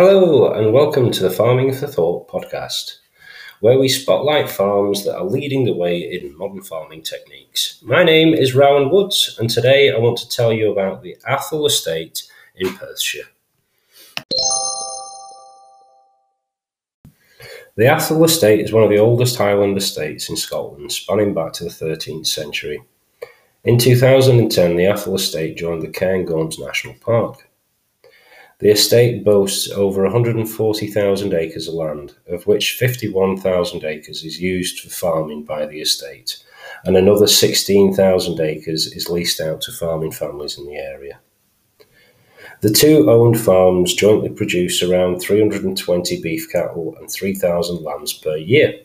Hello, and welcome to the Farming for Thought podcast, where we spotlight farms that are leading the way in modern farming techniques. My name is Rowan Woods, and today I want to tell you about the Atholl Estate in Perthshire. The Atholl Estate is one of the oldest Highland estates in Scotland, spanning back to the 13th century. In 2010, the Atholl Estate joined the Cairngorms National Park. The estate boasts over 140,000 acres of land, of which 51,000 acres is used for farming by the estate, and another 16,000 acres is leased out to farming families in the area. The two owned farms jointly produce around 320 beef cattle and 3,000 lambs per year.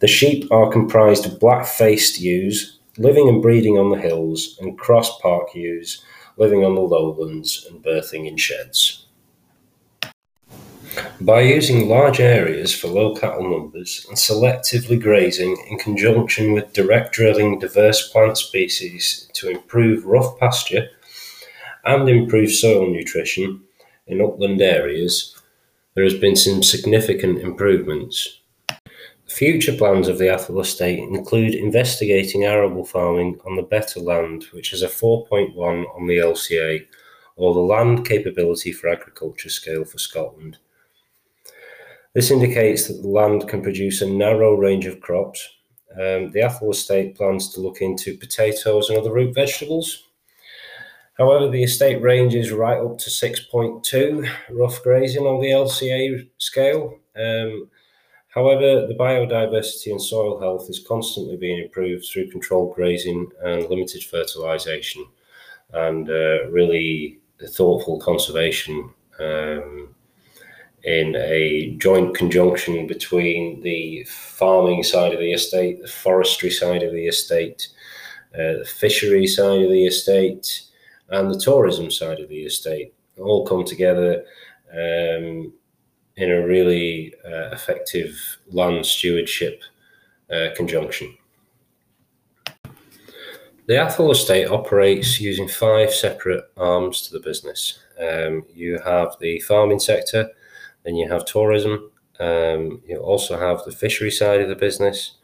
The sheep are comprised of black faced ewes, living and breeding on the hills, and cross park ewes, living on the lowlands and birthing in sheds. By using large areas for low cattle numbers and selectively grazing in conjunction with direct drilling diverse plant species to improve rough pasture and improve soil nutrition in upland areas, there has been some significant improvements. Future plans of the Atholl estate include investigating arable farming on the better land, which is a 4.1 on the LCA, or the land capability for agriculture scale for Scotland. This indicates that the land can produce a narrow range of crops. Um, the Atholl estate plans to look into potatoes and other root vegetables. However, the estate ranges right up to 6.2 rough grazing on the LCA scale. Um, However, the biodiversity and soil health is constantly being improved through controlled grazing and limited fertilisation, and uh, really thoughtful conservation um, in a joint conjunction between the farming side of the estate, the forestry side of the estate, uh, the fishery side of the estate, and the tourism side of the estate all come together um, in a really uh, effective land stewardship uh, conjunction. The Atholl estate operates using five separate arms to the business. Um, you have the farming sector, then you have tourism, um, you also have the fishery side of the business.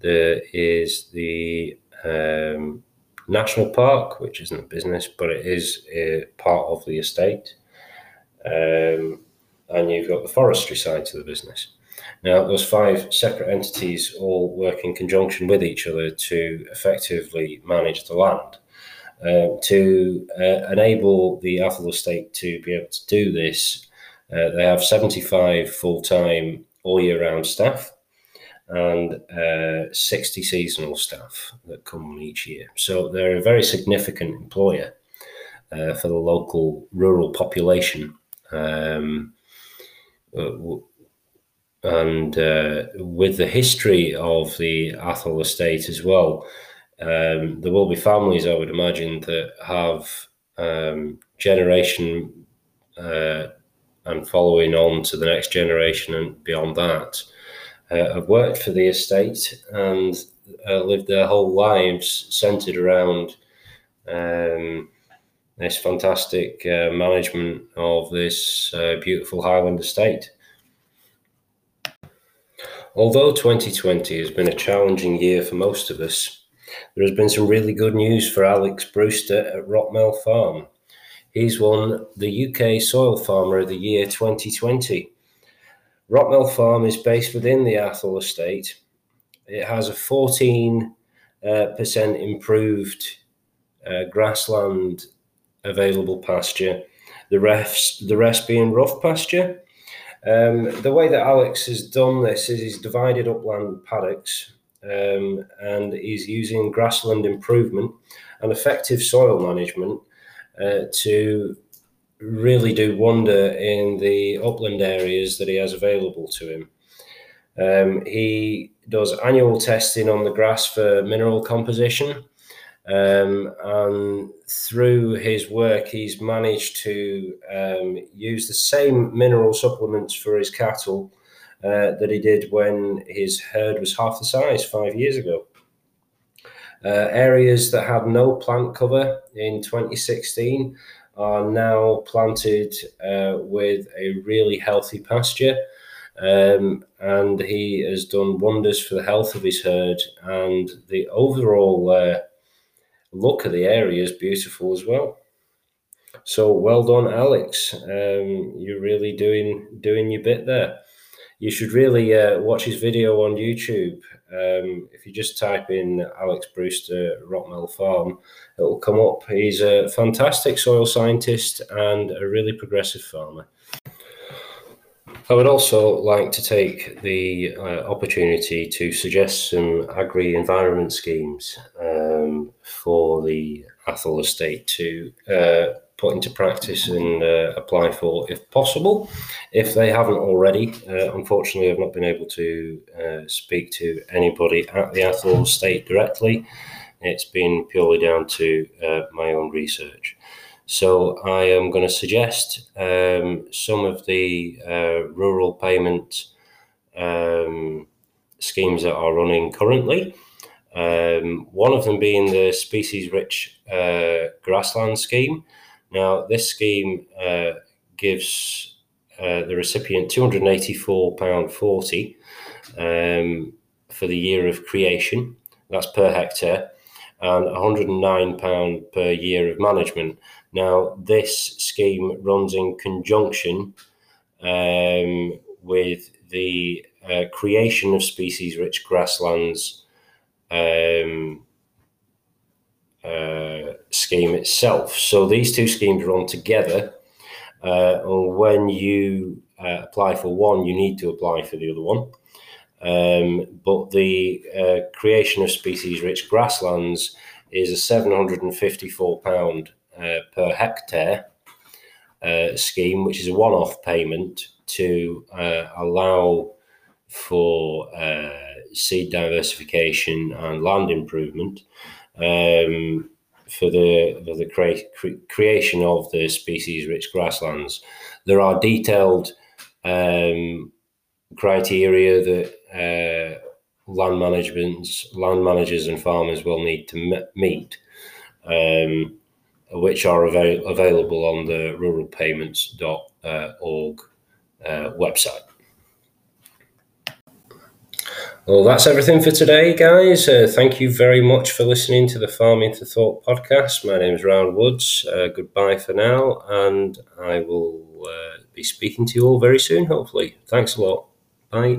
There is the um, national park, which isn't a business, but it is a part of the estate. Um, and you've got the forestry side to the business. Now, those five separate entities all work in conjunction with each other to effectively manage the land. Uh, to uh, enable the Atholl estate to be able to do this, uh, they have 75 full time, all year round staff and uh, 60 seasonal staff that come each year. So they're a very significant employer uh, for the local rural population. Um, and uh, with the history of the Atholl estate as well, um, there will be families, I would imagine, that have um, generation uh, and following on to the next generation and beyond that uh, have worked for the estate and uh, lived their whole lives centered around um, this fantastic uh, management of this uh, beautiful Highland estate. Although 2020 has been a challenging year for most of us, there has been some really good news for Alex Brewster at Rotmell Farm. He's won the UK Soil Farmer of the Year 2020. Rotmell Farm is based within the Atholl estate. It has a 14% uh, improved uh, grassland available pasture, the rest, the rest being rough pasture. Um, the way that Alex has done this is he's divided up land paddocks um, and he's using grassland improvement and effective soil management uh, to really do wonder in the upland areas that he has available to him. Um, he does annual testing on the grass for mineral composition um, and through his work, he's managed to um, use the same mineral supplements for his cattle uh, that he did when his herd was half the size five years ago. Uh, areas that had no plant cover in 2016 are now planted uh, with a really healthy pasture. Um, and he has done wonders for the health of his herd, and the overall uh, look of the area is beautiful as well. So well done, Alex. Um, you're really doing doing your bit there. You should really uh, watch his video on YouTube. Um, if you just type in Alex Brewster Rockmill Farm, it will come up. He's a fantastic soil scientist and a really progressive farmer. I would also like to take the uh, opportunity to suggest some agri environment schemes um, for the Atholl estate to uh, put into practice and uh, apply for if possible. If they haven't already, uh, unfortunately, I've not been able to uh, speak to anybody at the Atholl estate directly. It's been purely down to uh, my own research. So I am going to suggest um, some of the uh, rural payment um, schemes that are running currently. Um, one of them being the species rich uh, grassland scheme. Now, this scheme uh, gives uh, the recipient £284.40 um, for the year of creation. That's per hectare and £109 per year of management. Now, this scheme runs in conjunction um, with the uh, creation of species rich grasslands um, uh, scheme itself. So these two schemes run together. Uh, and when you uh, apply for one, you need to apply for the other one. Um, but the uh, creation of species rich grasslands is a £754 uh, per hectare uh, scheme, which is a one off payment to uh, allow for uh, seed diversification and land improvement. Um, for the for the cre- cre- creation of the species rich grasslands, there are detailed um, criteria that uh, land managements, land managers, and farmers will need to meet, um, which are avail- available on the ruralpayments.org uh, website. Well, that's everything for today, guys. Uh, thank you very much for listening to the Farming to Thought podcast. My name is Rowan Woods. Uh, goodbye for now, and I will uh, be speaking to you all very soon, hopefully. Thanks a lot. Bye.